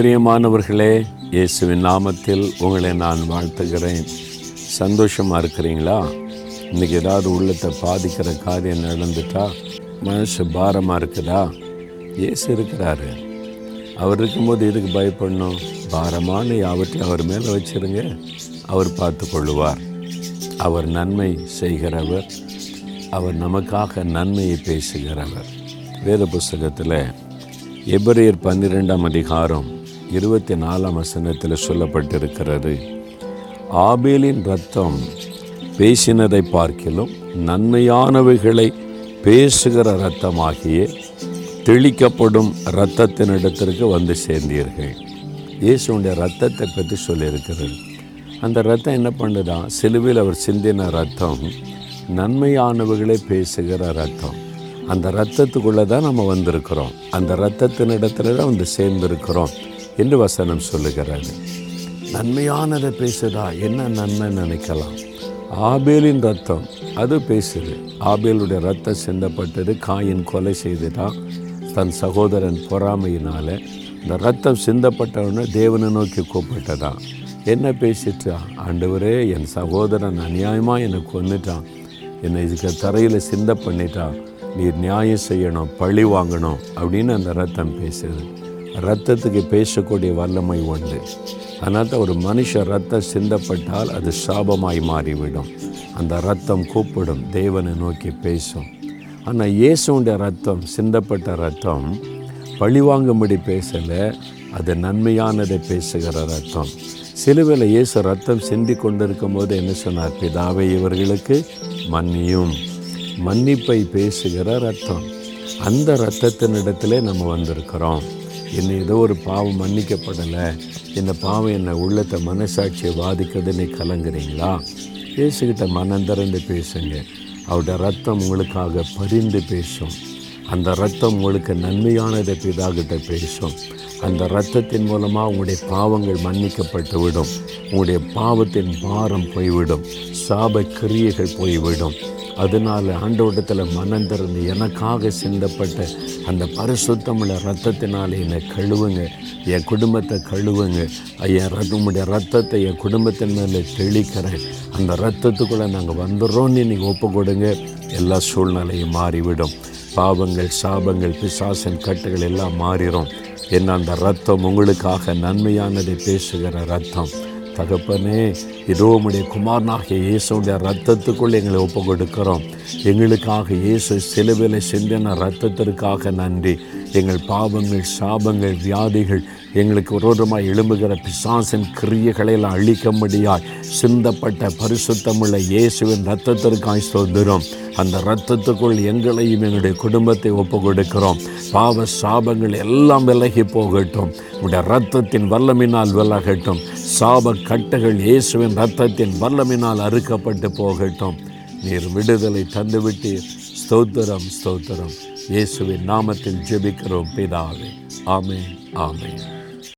பிரியமானவர்களே இயேசுவின் நாமத்தில் உங்களை நான் வாழ்த்துகிறேன். சந்தோஷமாக இருக்கிறீங்களா? இன்றைக்கி ஏதாவது உள்ளத்தை பாதிக்கிற காரியம் நடந்துட்டா மனசு பாரமாக இருக்குதா? இயேசு இருக்கிறாரு. அவர் இருக்கும்போது எதுக்கு பயப்படணும்? பாரமான யாவற்றையும் அவர் மேலே வச்சிருங்க. அவர் பார்த்து கொள்ளுவார் அவர் நன்மை செய்கிறவர். அவர் நமக்காக நன்மையை பேசுகிறவர். வேத புஸ்தகத்தில் எபிரேயர் பன்னிரெண்டாம் அதிகாரம் இருபத்தி நாலாம் வசனத்தில் சொல்லப்பட்டிருக்கிறது. ஆபேலின் ரத்தம் பேசினதை பார்க்கிலும் நன்மையானவைகளை பேசுகிற இரத்தமாகிய தெளிக்கப்படும் இரத்தத்தினிடத்திற்கு வந்து சேர்ந்தீர்கள். இயேசுடைய ரத்தத்தை பற்றி சொல்லியிருக்கிறது. அந்த ரத்தம் என்ன பண்ணுதான் சிலுவையில் அவர் சிந்தின ரத்தம் நன்மையானவைகளை பேசுகிற ரத்தம் அந்த ரத்தத்துக்குள்ளே தான் நம்ம வந்திருக்கிறோம். அந்த ரத்தத்தின் இடத்துல தான் வந்து சேர்ந்திருக்கிறோம். என்று வசனம் சொல்லுகிறாரு நன்மையானதை பேசுதா? என்ன நன்மை நினைக்கலாம்? ஆபேலின் ரத்தம் அது பேசுது. ஆபேலுடைய ரத்தம் சிந்தப்பட்டது காயின் கொலை செய்துதான் தன் சகோதரன் பொறாமையினால் இந்த ரத்தம் சிந்தப்பட்டவன தேவனை நோக்கி கூப்பிட்டதான் என்ன பேசிட்டா? ஆண்டவரே என் சகோதரன் அநியாயமாக என்னை கொன்னுட்டான் என்னை இதுக்கு தரையில் சிந்த பண்ணிட்டான் நீர் நியாயம் செய்யணும் பழி வாங்கணும் அப்படின்னு அந்த ரத்தம் பேசுது. ரத்தத்துக்கு பேசக்கூடிய வல்லமை உண்டு. அதனால் தான் ஒரு மனுஷ ரத்தம் சிந்தப்பட்டால் அது சாபமாய் மாறிவிடும். அந்த ரத்தம் கூப்பிடும் தேவனை நோக்கி பேசும். ஆனால் இயேசுடைய ரத்தம் சிந்தப்பட்ட ரத்தம் பழிவாங்கும்படி பேசலை அது நன்மையானதை பேசுகிற ரத்தம் சிலுவையில் இயேசு ரத்தம் சிந்தி கொண்டிருக்கும் போது என்ன சொன்னார்? பிதாவை இவர்களுக்கு மன்னியும். மன்னிப்பை பேசுகிற ரத்தம் அந்த ரத்தத்தினிடத்திலே நம்ம வந்திருக்கிறோம். என்னை ஏதோ ஒரு பாவம் மன்னிக்கப்படலை. இந்த பாவம் என்னை உள்ளத்தை மனசாட்சியை பாதிக்கிறது நீ கலங்குறீங்களா? இயேசுகிட்ட மனம் திறந்து பேசுங்க. அவரோட ரத்தம் உங்களுக்காக பரிந்து பேசும். அந்த ரத்தம் உங்களுக்கு நன்மையானதை பிதாகிட்ட பேசும். அந்த ரத்தத்தின் மூலமாக உங்களுடைய பாவங்கள் மன்னிக்கப்பட்டு விடும். உங்களுடைய பாவத்தின் பாரம் போய்விடும். சாப கிரியைகள் போய்விடும். அதனால் ஆண்டோட்டத்தில் மனம் திறந்து எனக்காக சிந்தப்பட்ட அந்த பரிசுத்தமுள்ள ரத்தத்தினால் என்னை கழுவுங்க. என் குடும்பத்தை கழுவுங்க. என் உங்களுடைய ரத்தத்தை என் குடும்பத்தின் மேலே தெளிக்கிறேன். அந்த ரத்தத்துக்குள்ளே நாங்கள் வந்துடுறோன்னு நீங்கள் ஒப்பு கொடுங்க எல்லா சூழ்நிலையும் மாறிவிடும். பாவங்கள் சாபங்கள் பிசாசன் கட்டுகள் எல்லாம் மாறிடும் என்ன அந்த ரத்தம் உங்களுக்காக நன்மையானதை பேசுகிற ரத்தம். தகப்பனே இதோ உம்முடைய குமாரனாகிய இயேசுடைய ரத்தத்துக்குள் எங்களை ஒப்பு கொடுக்கிறோம் எங்களுக்காக இயேசு சிலுவிலை சிந்தின ரத்தத்திற்காக நன்றி. எங்கள் பாவங்கள் சாபங்கள் வியாதிகள் எங்களுக்கு விரோதமாக எழும்புகிற பிசாசின் கிரியைகளை எல்லாம் அழிக்கும்படியாய் சிந்தப்பட்ட பரிசுத்தமுள்ள இயேசுவின் ரத்தத்திற்காய் ஸ்தோத்திரம். அந்த ரத்தத்துக்குள் எங்களையும் எங்களுடைய குடும்பத்தை ஒப்பு கொடுக்கிறோம் பாவ சாபங்கள் எல்லாம் விலகி போகட்டும். உடைய ரத்தத்தின் வல்லமினால் விலகட்டும். சாப கட்டுகள் இயேசுவின் ரத்தத்தின் வல்லமினால் அறுக்கப்பட்டு போகட்டும். நீர் விடுதலை தந்துவிட்டு ஸ்தோத்திரம் ஸ்தோத்திரம். இயேசுவின் நாமத்தில் ஜெபிக்கிறோம். பிதாவே ஆமே ஆமே